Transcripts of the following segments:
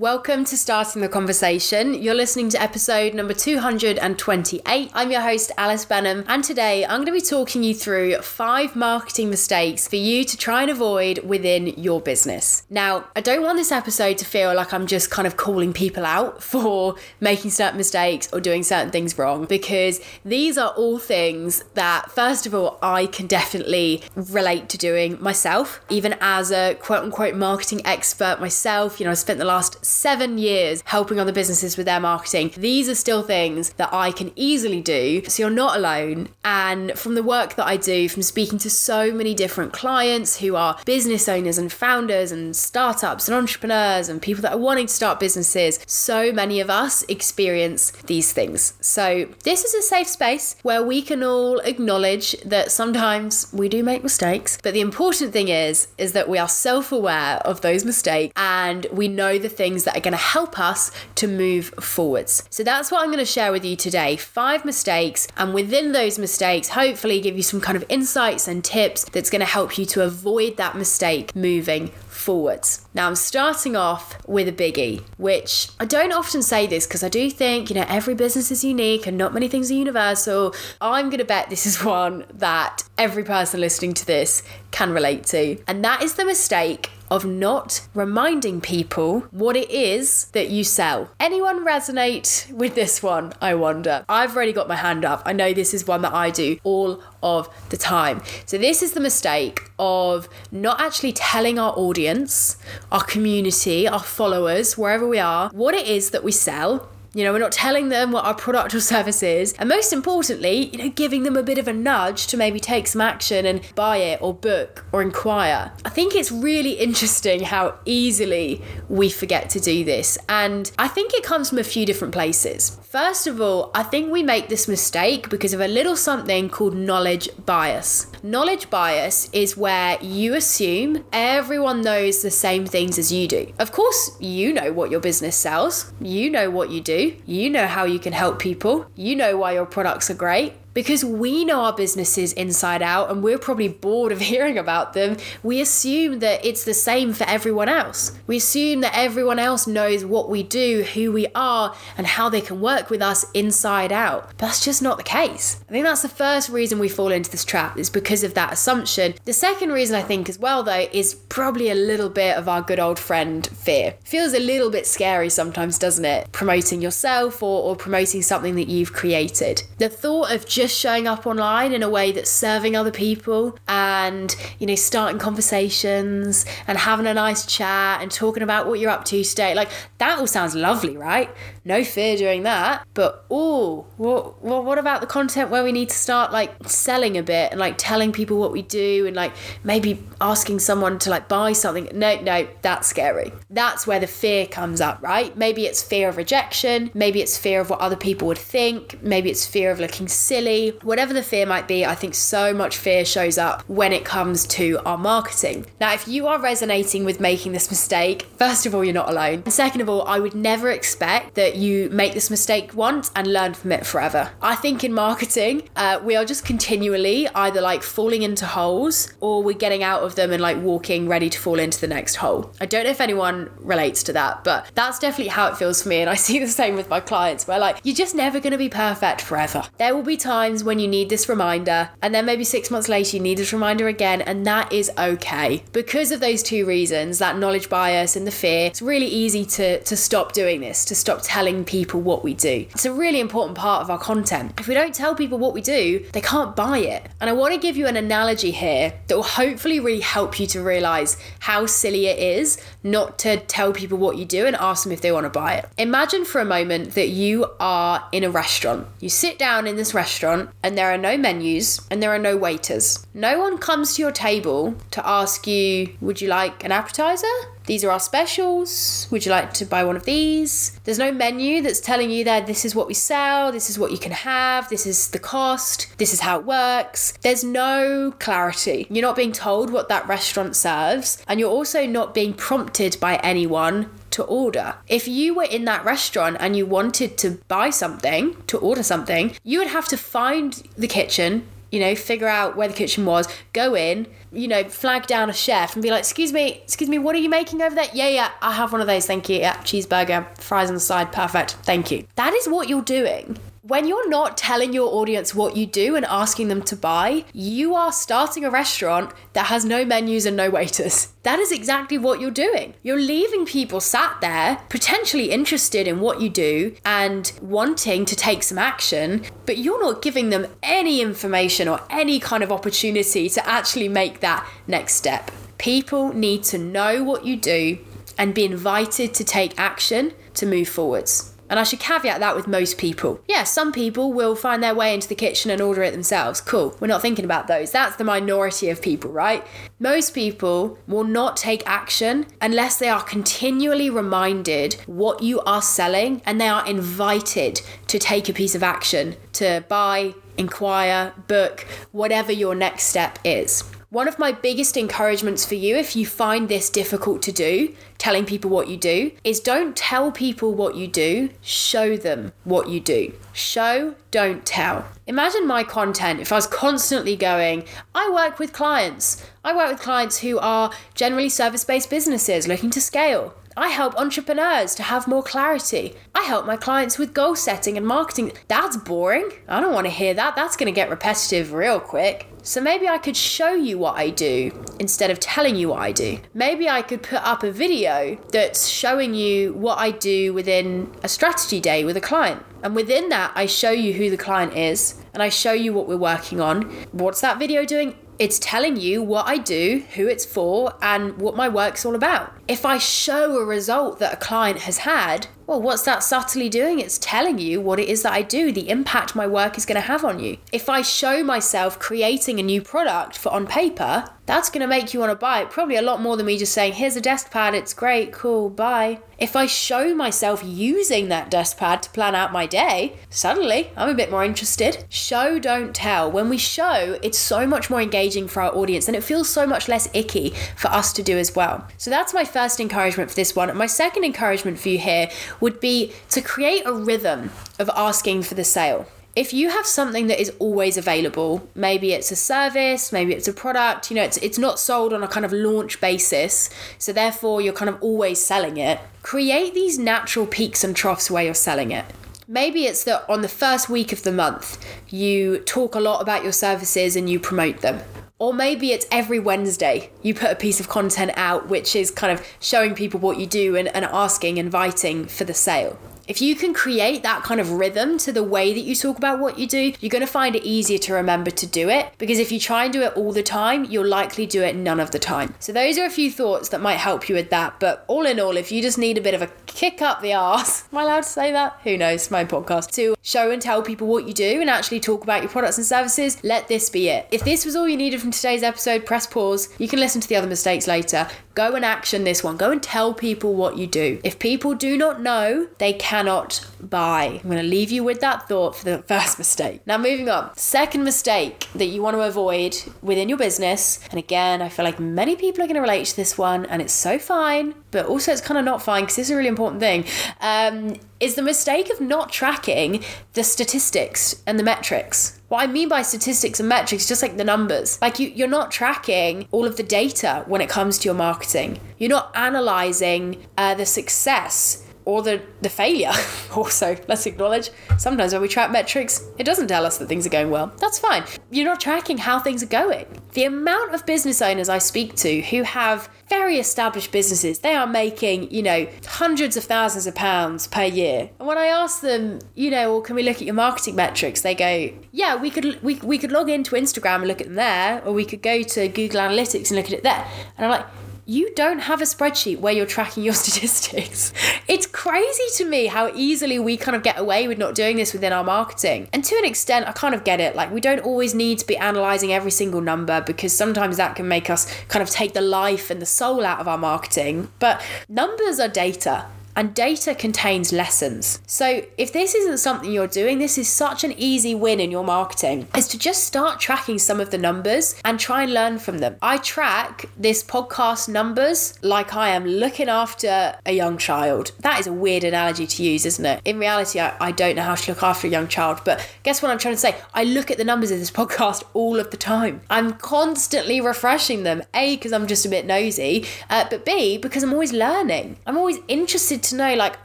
Welcome to Starting the Conversation. You're listening to episode number 228. I'm your host, Alice Benham, and today I'm going to be talking you through five marketing mistakes for you to try and avoid within your business. Now, I don't want this episode to feel like I'm just kind of calling people out for making certain mistakes or doing certain things wrong, because these are all things that, first of all, I can definitely relate to doing myself, even as a quote unquote marketing expert myself. You know, I spent the last seven years helping other businesses with their marketing. These are still things that I can easily do. So you're not alone. And from the work that I do, from speaking to so many different clients who are business owners and founders and startups and entrepreneurs and people that are wanting to start businesses, so many of us experience these things. So this is a safe space where we can all acknowledge that sometimes we do make mistakes. But the important thing is, is that we are self-aware of those mistakes and we know the things things that are going to help us to move forwards. So that's what I'm going to share with you today five mistakes, and within those mistakes, hopefully give you some kind of insights and tips that's going to help you to avoid that mistake moving forwards. Now, I'm starting off with a biggie, which I don't often say this because I do think, you know, every business is unique and not many things are universal. I'm going to bet this is one that every person listening to this can relate to, and that is the mistake of not reminding people what it is that you sell. Anyone resonate with this one? I wonder. I've already got my hand up. I know this is one that I do all of the time. So, this is the mistake of not actually telling our audience, our community, our followers, wherever we are, what it is that we sell you know, we're not telling them what our product or service is. And most importantly, you know, giving them a bit of a nudge to maybe take some action and buy it or book or inquire. I think it's really interesting how easily we forget to do this. And I think it comes from a few different places. First of all, I think we make this mistake because of a little something called knowledge bias. Knowledge bias is where you assume everyone knows the same things as you do. Of course, you know what your business sells, you know what you do, you. Know how you can help people, you know why your products are great because we know our businesses inside out and we're probably bored of hearing about them, we assume that it's the same for everyone else. We assume that everyone else knows what we do, who we are, and how they can work with us inside out. But that's just not the case. I think that's the first reason we fall into this trap, is because of that assumption. The second reason I think as well, though, is probably a little bit of our good old friend fear. Feels a little bit scary sometimes, doesn't it? Promoting yourself or, or promoting something that you've created. The thought of just showing up online in a way that's serving other people and, you know, starting conversations and having a nice chat and talking about what you're up to today. Like, that all sounds lovely, right? No fear doing that. But, oh, what, what, what about the content where we need to start like selling a bit and like telling people what we do and like maybe asking someone to like buy something? No, no, that's scary. That's where the fear comes up, right? Maybe it's fear of rejection. Maybe it's fear of what other people would think. Maybe it's fear of looking silly whatever the fear might be, I think so much fear shows up when it comes to our marketing. Now, if you are resonating with making this mistake, first of all, you're not alone. And second of all, I would never expect that you make this mistake once and learn from it forever. I think in marketing, uh, we are just continually either like falling into holes or we're getting out of them and like walking ready to fall into the next hole. I don't know if anyone relates to that, but that's definitely how it feels for me. And I see the same with my clients where like you're just never going to be perfect forever. There will be times times when you need this reminder, and then maybe six months later you need this reminder again, and that is okay. Because of those two reasons, that knowledge bias and the fear, it's really easy to, to stop doing this, to stop telling people what we do. It's a really important part of our content. If we don't tell people what we do, they can't buy it. And I want to give you an analogy here that will hopefully really help you to realize how silly it is not to tell people what you do and ask them if they want to buy it. Imagine for a moment that you are in a restaurant. You sit down in this restaurant restaurant and there are no menus and there are no waiters. No one comes to your table to ask you, Would you like an appetizer? These are our specials. Would you like to buy one of these? There's no menu that's telling you that this is what we sell, this is what you can have, this is the cost, this is how it works. There's no clarity. You're not being told what that restaurant serves, and you're also not being prompted by anyone to order. If you were in that restaurant and you wanted to buy something, to order something, you would have to find the kitchen, you know, figure out where the kitchen was, go in, you know, flag down a chef and be like, excuse me, excuse me, what are you making over there? Yeah, yeah, I have one of those, thank you. Yeah, cheeseburger, fries on the side, perfect, thank you. That is what you're doing when you're not telling your audience what you do and asking them to buy, you are starting a restaurant that has no menus and no waiters. That is exactly what you're doing. You're leaving people sat there, potentially interested in what you do and wanting to take some action, but you're not giving them any information or any kind of opportunity to actually make that next step. People need to know what you do and be invited to take action to move forwards. And I should caveat that with most people. Yeah, some people will find their way into the kitchen and order it themselves. Cool. We're not thinking about those. That's the minority of people, right? Most people will not take action unless they are continually reminded what you are selling and they are invited to take a piece of action, to buy, inquire, book, whatever your next step is. One of my biggest encouragements for you, if you find this difficult to do, telling people what you do, is don't tell people what you do, show them what you do. Show, don't tell. Imagine my content if I was constantly going, I work with clients. I work with clients who are generally service based businesses looking to scale. I help entrepreneurs to have more clarity. I help my clients with goal setting and marketing. That's boring. I don't want to hear that. That's going to get repetitive real quick. So maybe I could show you what I do instead of telling you what I do. Maybe I could put up a video that's showing you what I do within a strategy day with a client. And within that, I show you who the client is and I show you what we're working on. What's that video doing? It's telling you what I do, who it's for, and what my work's all about. If I show a result that a client has had, well, what's that subtly doing? It's telling you what it is that I do, the impact my work is going to have on you. If I show myself creating a new product for on paper, that's going to make you want to buy it probably a lot more than me just saying, here's a desk pad, it's great, cool, bye. If I show myself using that desk pad to plan out my day, suddenly I'm a bit more interested. Show, don't tell. When we show, it's so much more engaging for our audience and it feels so much less icky for us to do as well. So that's my first encouragement for this one. My second encouragement for you here would be to create a rhythm of asking for the sale. If you have something that is always available, maybe it's a service, maybe it's a product, you know, it's it's not sold on a kind of launch basis, so therefore you're kind of always selling it. Create these natural peaks and troughs where you're selling it. Maybe it's that on the first week of the month, you talk a lot about your services and you promote them. Or maybe it's every Wednesday you put a piece of content out which is kind of showing people what you do and, and asking, inviting for the sale. If you can create that kind of rhythm to the way that you talk about what you do, you're going to find it easier to remember to do it. Because if you try and do it all the time, you'll likely do it none of the time. So, those are a few thoughts that might help you with that. But all in all, if you just need a bit of a kick up the arse, am I allowed to say that? Who knows? My podcast. To show and tell people what you do and actually talk about your products and services, let this be it. If this was all you needed from today's episode, press pause. You can listen to the other mistakes later. Go and action this one. Go and tell people what you do. If people do not know, they cannot buy. I'm going to leave you with that thought for the first mistake. Now, moving on. Second mistake that you want to avoid within your business, and again, I feel like many people are going to relate to this one, and it's so fine, but also it's kind of not fine because this is a really important thing. Um, is the mistake of not tracking the statistics and the metrics. What I mean by statistics and metrics, just like the numbers, like you, you're not tracking all of the data when it comes to your marketing. You're not analyzing uh, the success or the, the failure. also, let's acknowledge sometimes when we track metrics, it doesn't tell us that things are going well. That's fine. You're not tracking how things are going. The amount of business owners I speak to who have very established businesses, they are making, you know, hundreds of thousands of pounds per year. And when I ask them, you know, can we look at your marketing metrics? They go, yeah, we could we, we could log into Instagram and look at them there, or we could go to Google Analytics and look at it there. And I'm like, you don't have a spreadsheet where you're tracking your statistics. It's crazy to me how easily we kind of get away with not doing this within our marketing. And to an extent, I kind of get it. Like, we don't always need to be analyzing every single number because sometimes that can make us kind of take the life and the soul out of our marketing. But numbers are data and data contains lessons. So if this isn't something you're doing, this is such an easy win in your marketing is to just start tracking some of the numbers and try and learn from them. I track this podcast numbers like I am looking after a young child. That is a weird analogy to use, isn't it? In reality, I, I don't know how to look after a young child, but guess what I'm trying to say? I look at the numbers of this podcast all of the time. I'm constantly refreshing them. A, because I'm just a bit nosy, uh, but B, because I'm always learning. I'm always interested to know, like,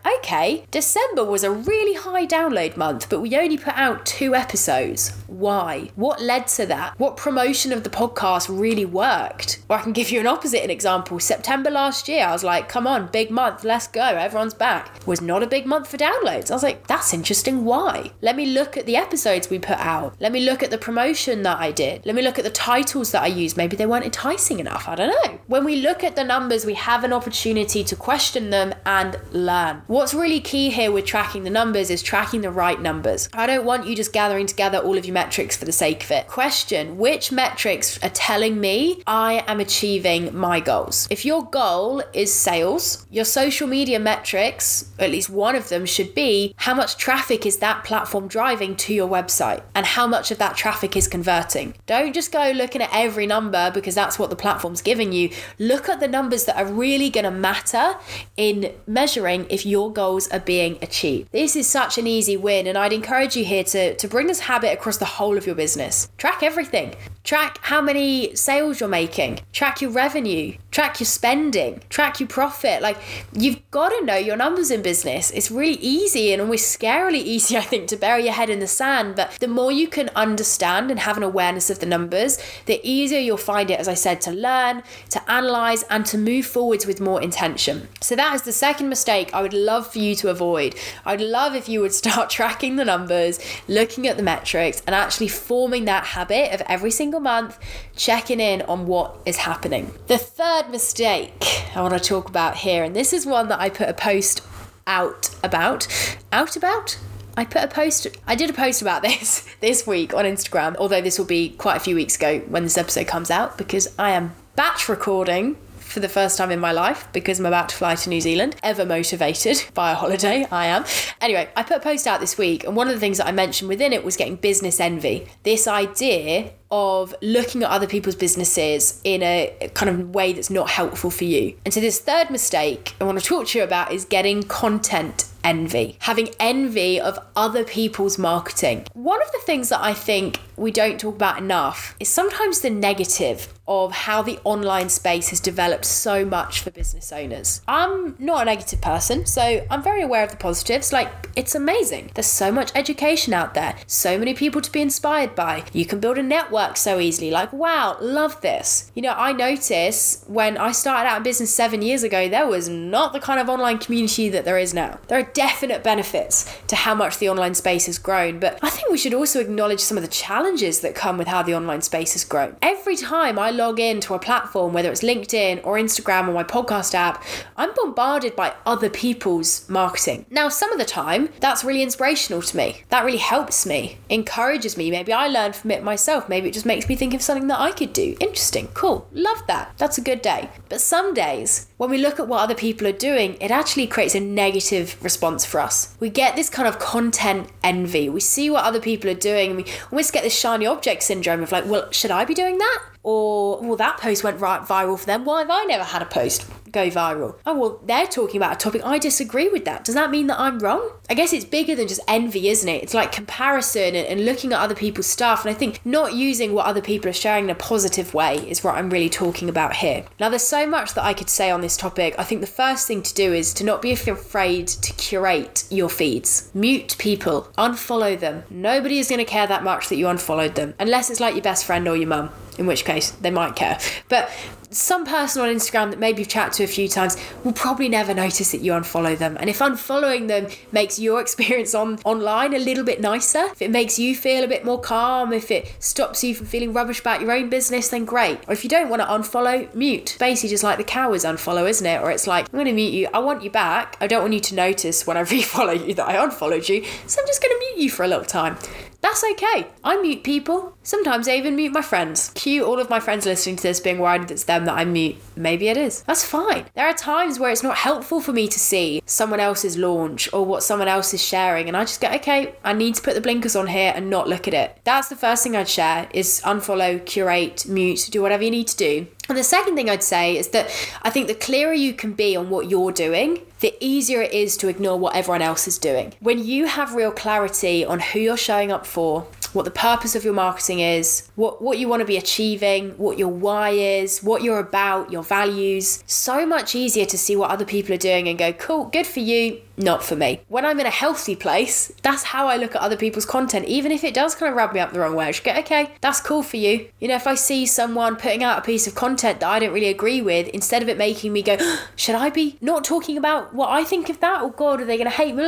okay, December was a really high download month, but we only put out two episodes. Why? What led to that? What promotion of the podcast really worked? Or I can give you an opposite an example. September last year, I was like, come on, big month, let's go, everyone's back. Was not a big month for downloads. I was like, that's interesting. Why? Let me look at the episodes we put out. Let me look at the promotion that I did. Let me look at the titles that I used. Maybe they weren't enticing enough. I don't know. When we look at the numbers, we have an opportunity to question them and learn. What's really key here with tracking the numbers is tracking the right numbers. I don't want you just gathering together all of your metrics for the sake of it. Question which metrics are telling me I am achieving my goals? If your goal is sales, your social media metrics, at least one of them, should be how much traffic is that platform driving to your website and how much of that traffic is converting. Don't just go looking at every number because that's what the platform's giving you. Look at the numbers that are really going to matter in measuring if your goals are being achieved. This is such an easy win, and I'd encourage you here to, to bring this habit across the whole of your business. Track everything. Track how many sales you're making, track your revenue, track your spending, track your profit. Like, you've got to know your numbers in business. It's really easy and almost scarily easy, I think, to bury your head in the sand. But the more you can understand and have an awareness of the numbers, the easier you'll find it, as I said, to learn, to analyze, and to move forwards with more intention. So, that is the second mistake I would love for you to avoid. I'd love if you would start tracking the numbers, looking at the metrics, and actually forming that habit of every single month checking in on what is happening. The third mistake I want to talk about here, and this is one that I put a post out about. Out about? I put a post I did a post about this this week on Instagram, although this will be quite a few weeks ago when this episode comes out because I am batch recording for the first time in my life because I'm about to fly to New Zealand. Ever motivated by a holiday, I am. Anyway, I put a post out this week, and one of the things that I mentioned within it was getting business envy. This idea of looking at other people's businesses in a kind of way that's not helpful for you. And so, this third mistake I want to talk to you about is getting content envy, having envy of other people's marketing. One of the things that I think we don't talk about enough is sometimes the negative of how the online space has developed so much for business owners. I'm not a negative person, so I'm very aware of the positives. Like, it's amazing. There's so much education out there, so many people to be inspired by. You can build a network so easily. Like, wow, love this. You know, I notice when I started out in business seven years ago, there was not the kind of online community that there is now. There are definite benefits to how much the online space has grown, but I think we should also acknowledge some of the challenges that come with how the online space has grown. Every time I log into a platform, whether it's LinkedIn or Instagram or my podcast app, I'm bombarded by other people's marketing. Now, some of the time, that's really inspirational to me. That really helps me, encourages me. Maybe I learn from it myself. Maybe it just makes me think of something that I could do. Interesting, cool, love that. That's a good day. But some days, when we look at what other people are doing, it actually creates a negative response for us. We get this kind of content envy. We see what other people are doing and we almost get this shiny object syndrome of like, well, should I be doing that? Or, well, that post went right viral for them. Why have I never had a post go viral? Oh, well, they're talking about a topic. I disagree with that. Does that mean that I'm wrong? I guess it's bigger than just envy, isn't it? It's like comparison and, looking at other people's stuff. And I think not using what other people are sharing in a positive way is what I'm really talking about here. Now, there's so much that I could say on this topic. I think the first thing to do is to not be afraid to curate your feeds. Mute people, unfollow them. Nobody is going to care that much that you unfollowed them, unless it's like your best friend or your mum in which case they might care. But some person on Instagram that maybe you've chatted to a few times will probably never notice that you unfollow them. And if unfollowing them makes your experience on online a little bit nicer, if it makes you feel a bit more calm, if it stops you from feeling rubbish about your own business, then great. Or if you don't want to unfollow, mute. Basically just like the cowards unfollow, isn't it? Or it's like, I'm gonna mute you, I want you back. I don't want you to notice when I refollow you that I unfollowed you, so I'm just gonna mute you for a little time. That's okay. I mute people. Sometimes I even mute my friends. Cue all of my friends listening to this being worried that it's them that I mute. Maybe it is. That's fine. There are times where it's not helpful for me to see someone else's launch or what someone else is sharing, and I just go, okay, I need to put the blinkers on here and not look at it. That's the first thing I'd share is unfollow, curate, mute, do whatever you need to do. And the second thing I'd say is that I think the clearer you can be on what you're doing, the easier it is to ignore what everyone else is doing. When you have real clarity on who you're showing up for, what the purpose of your marketing is, what, what you want to be achieving, what your why is, what you're about, your values. So much easier to see what other people are doing and go, cool, good for you, not for me. When I'm in a healthy place, that's how I look at other people's content, even if it does kind of rub me up the wrong way. I go, okay, that's cool for you. You know, if I see someone putting out a piece of content that I don't really agree with, instead of it making me go, should I be not talking about what I think of that? Oh God, are they going to hate me?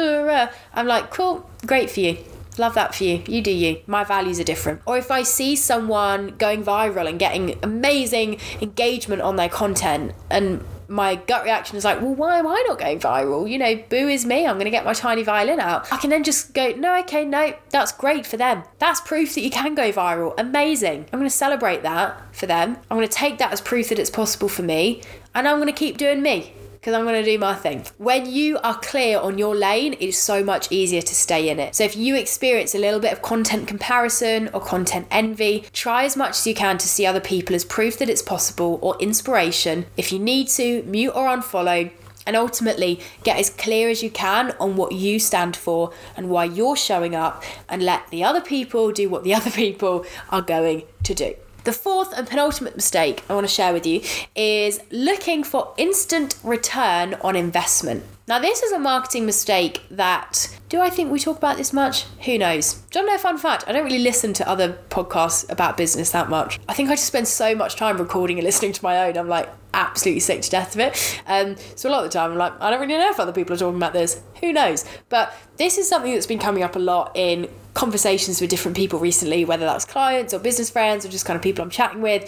I'm like, cool, great for you. Love that for you. You do you. My values are different. Or if I see someone going viral and getting amazing engagement on their content and my gut reaction is like, well, why am I not going viral? You know, boo is me. I'm going to get my tiny violin out. I can then just go, no, okay, no, that's great for them. That's proof that you can go viral. Amazing. I'm going to celebrate that for them. I'm going to take that as proof that it's possible for me. And I'm going to keep doing me because I'm going to do my thing. When you are clear on your lane, it's so much easier to stay in it. So if you experience a little bit of content comparison or content envy, try as much as you can to see other people as proof that it's possible or inspiration. If you need to, mute or unfollow and ultimately get as clear as you can on what you stand for and why you're showing up and let the other people do what the other people are going to do. The fourth and penultimate mistake I want to share with you is looking for instant return on investment. Now, this is a marketing mistake that do I think we talk about this much? Who knows? Know a fun fact? I don't really listen to other podcasts about business that much. I think I just spend so much time recording and listening to my own. I'm like absolutely sick to death of it. Um, so a lot of the time I'm like, I don't really know if other people are talking about this. Who knows? But this is something that's been coming up a lot in conversations with different people recently, whether that's clients or business friends or just kind of people I'm chatting with,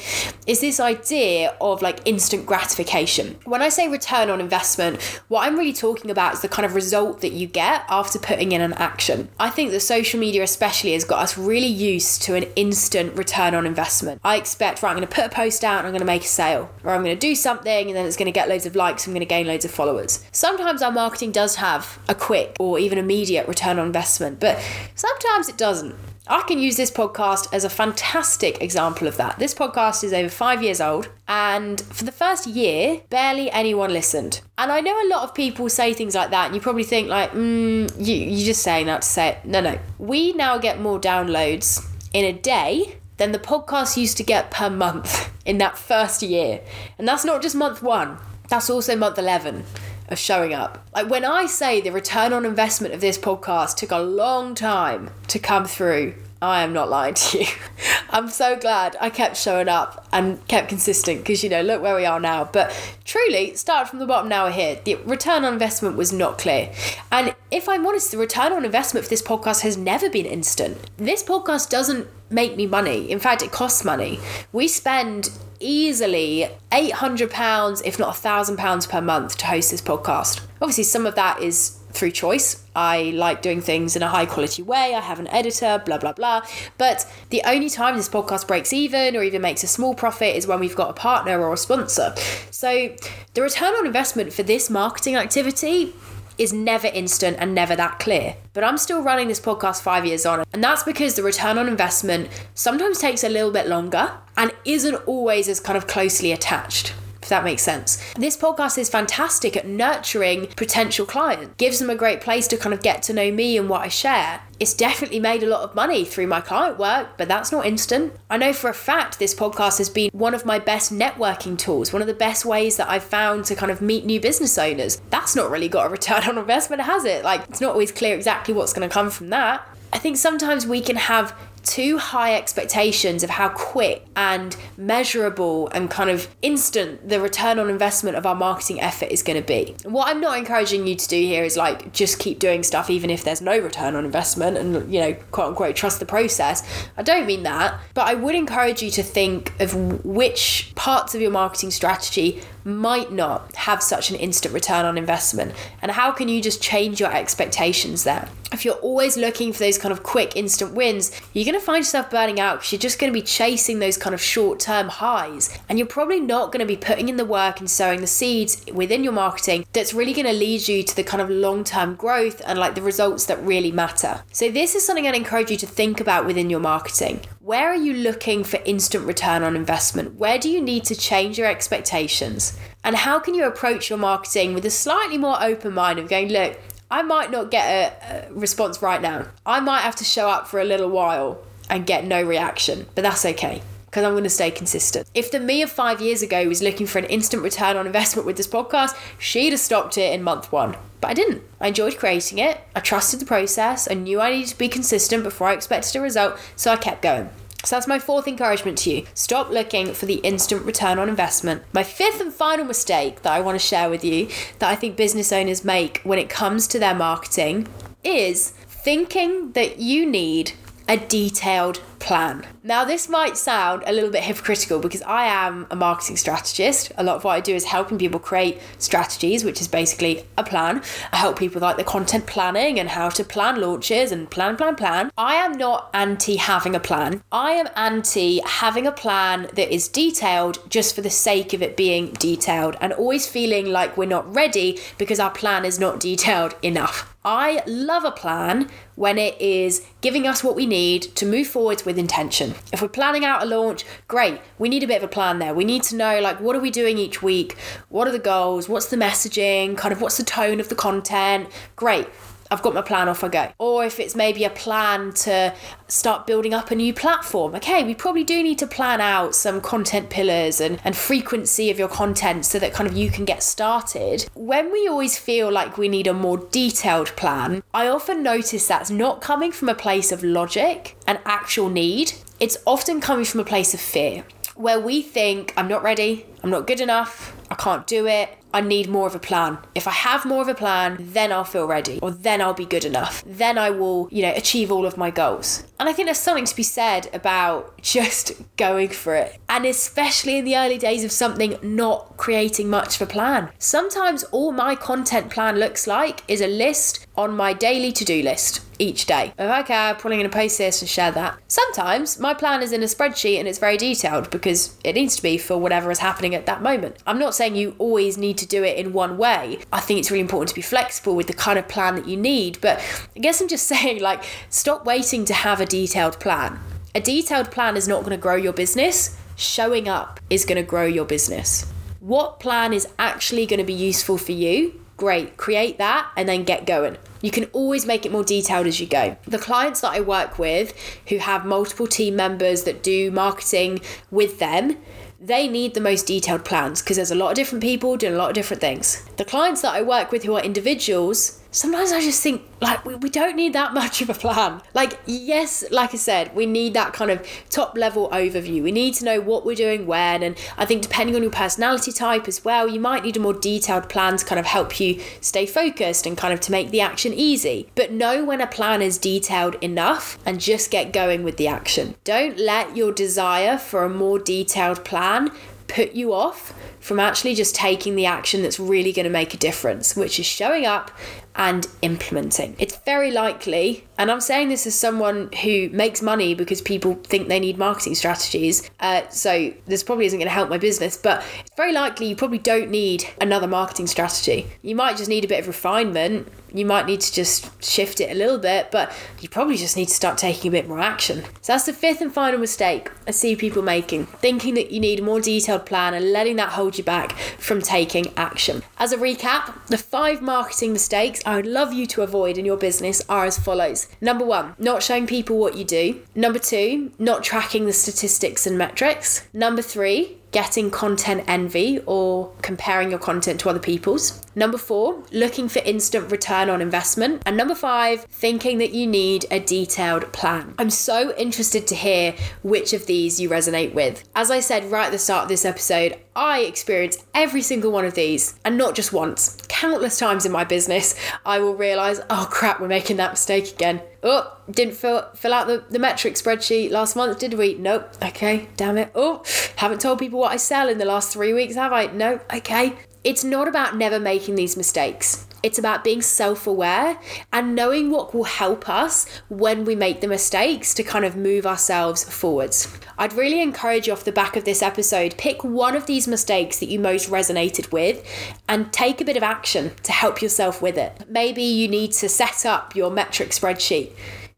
is this idea of like instant gratification. When I say return on investment, what I'm really talking about is the kind of result that you get after putting in an action. I think that social media, especially, has got us really used to an instant return on investment. I expect, right, I'm going to put a post out and I'm going to make a sale, or I'm going to do something and then it's going to get loads of likes, I'm going to gain loads of followers. Sometimes our marketing does have a quick or even immediate return on investment, but sometimes Sometimes it doesn't. I can use this podcast as a fantastic example of that. This podcast is over five years old, and for the first year, barely anyone listened. And I know a lot of people say things like that, and you probably think like, mm, you you're just saying that to say it. No, no. We now get more downloads in a day than the podcast used to get per month in that first year, and that's not just month one. That's also month eleven of showing up. Like when I say the return on investment of this podcast took a long time to come through, I am not lying to you. I'm so glad I kept showing up and kept consistent because, you know, look where we are now. But truly, start from the bottom, now here. The return on investment was not clear. And if I'm honest, the return on investment for this podcast has never been instant. This podcast doesn't make me money. In fact, it costs money. We spend easily £800, if not £1,000 per month to host this podcast. Obviously, some of that is through choice. I like doing things in a high quality way. I have an editor, blah, blah, blah. But the only time this podcast breaks even or even makes a small profit is when we've got a partner or a sponsor. So the return on investment for this marketing activity is never instant and never that clear. But I'm still running this podcast five years on, and that's because the return on investment sometimes takes a little bit longer and isn't always as kind of closely attached that makes sense. This podcast is fantastic at nurturing potential clients, gives them a great place to kind of get to know me and what I share. It's definitely made a lot of money through my client work, but that's not instant. I know for a fact this podcast has been one of my best networking tools, one of the best ways that I've found to kind of meet new business owners. That's not really got a return on investment, has it? Like, it's not always clear exactly what's going to come from that. I think sometimes we can have too high expectations of how quick and measurable and kind of instant the return on investment of our marketing effort is going to be. What I'm not encouraging you to do here is like just keep doing stuff even if there's no return on investment and, you know, quote unquote, trust the process. I don't mean that, but I would encourage you to think of which parts of your marketing strategy might not have such an instant return on investment? And how can you just change your expectations there? If you're always looking for those kind of quick instant wins, you're going to find yourself burning out because you're just going to be chasing those kind of short term highs. And you're probably not going to be putting in the work and sowing the seeds within your marketing that's really going to lead you to the kind of long term growth and like the results that really matter. So, this is something I'd encourage you to think about within your marketing. Where are you looking for instant return on investment? Where do you need to change your expectations? And how can you approach your marketing with a slightly more open mind of going, look, I might not get a, a response right now. I might have to show up for a little while and get no reaction, but that's okay because I'm going to stay consistent. If the me of five years ago was looking for an instant return on investment with this podcast, she'd have stopped it in month one. But I didn't. I enjoyed creating it. I trusted the process. I knew I needed to be consistent before I expected a result, so I kept going. So that's my fourth encouragement to you. Stop looking for the instant return on investment. My fifth and final mistake that I want to share with you that I think business owners make when it comes to their marketing is thinking that you need a detailed plan. Now, this might sound a little bit hypocritical because I am a marketing strategist. A lot of what I do is helping people create strategies, which is basically a plan. I help people like the content planning and how to plan launches and plan, plan, plan. I am not anti having a plan. I am anti having a plan that is detailed just for the sake of it being detailed and always feeling like we're not ready because our plan is not detailed enough. I love a plan when it is giving us what we need to move forward with intention. If we're planning out a launch, great. We need a bit of a plan there. We need to know like what are we doing each week? What are the goals? What's the messaging? Kind of what's the tone of the content? Great. I've got my plan, off I go. Or if it's maybe a plan to start building up a new platform, okay, we probably do need to plan out some content pillars and, and frequency of your content so that kind of you can get started. When we always feel like we need a more detailed plan, I often notice that's not coming from a place of logic and actual need. It's often coming from a place of fear where we think, I'm not ready, I'm not good enough, I can't do it, I need more of a plan. If I have more of a plan, then I'll feel ready, or then I'll be good enough. Then I will, you know, achieve all of my goals. And I think there's something to be said about just going for it. And especially in the early days of something, not creating much of a plan. Sometimes all my content plan looks like is a list on my daily to do list each day. Okay, I'm probably going to post this and share that. Sometimes my plan is in a spreadsheet and it's very detailed because it needs to be for whatever is happening at that moment. I'm not saying you always need to do it in one way. I think it's really important to be flexible with the kind of plan that you need, but I guess I'm just saying like stop waiting to have a detailed plan. A detailed plan is not going to grow your business. Showing up is going to grow your business. What plan is actually going to be useful for you? Great, create that and then get going. You can always make it more detailed as you go. The clients that I work with who have multiple team members that do marketing with them, they need the most detailed plans because there's a lot of different people doing a lot of different things. The clients that I work with who are individuals, sometimes I just think like we, we don't need that much of a plan. Like, yes, like I said, we need that kind of top level overview. We need to know what we're doing when. And I think depending on your personality type as well, you might need a more detailed plan to kind of help you stay focused and kind of to make the action easy. But know when a plan is detailed enough and just get going with the action. Don't let your desire for a more detailed plan put you off from actually just taking the action that's really going to make a difference, which is showing up and implementing. It's very likely, and I'm saying this as someone who makes money because people think they need marketing strategies. Uh, so this probably isn't going to help my business, but it's very likely you probably don't need another marketing strategy. You might just need a bit of refinement you might need to just shift it a little bit, but you probably just need to start taking a bit more action. So that's the fifth and final mistake I see people making thinking that you need a more detailed plan and letting that hold you back from taking action. As a recap, the five marketing mistakes I would love you to avoid in your business are as follows Number one, not showing people what you do. Number two, not tracking the statistics and metrics. Number three, getting content envy or comparing your content to other people's. Number four, looking for instant return on investment. And number five, thinking that you need a detailed plan. I'm so interested to hear which of these you resonate with. As I said right at the start of this episode, I experience every single one of these, and not just once countless times in my business, I will realize, oh crap, we're making that mistake again. Oh, didn't fill fill out the, the metric spreadsheet last month, did we? Nope. Okay, damn it. Oh, haven't told people what I sell in the last three weeks, have I? No. Okay. It's not about never making these mistakes. It's about being self aware and knowing what will help us when we make the mistakes to kind of move ourselves forwards. I'd really encourage you off the back of this episode, pick one of these mistakes that you most resonated with and take a bit of action to help yourself with it. Maybe you need to set up your metric spreadsheet.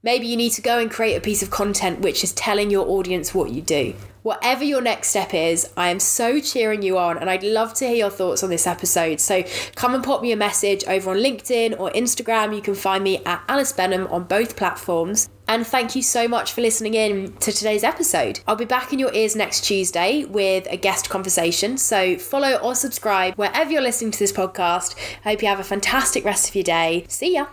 Maybe you need to go and create a piece of content which is telling your audience what you do. Whatever your next step is, I am so cheering you on and I'd love to hear your thoughts on this episode. So come and pop me a message over on LinkedIn or Instagram. You can find me at Alice Benham on both platforms. And thank you so much for listening in to today's episode. I'll be back in your ears next Tuesday with a guest conversation. So follow or subscribe wherever you're listening to this podcast. I hope you have a fantastic rest of your day. See ya.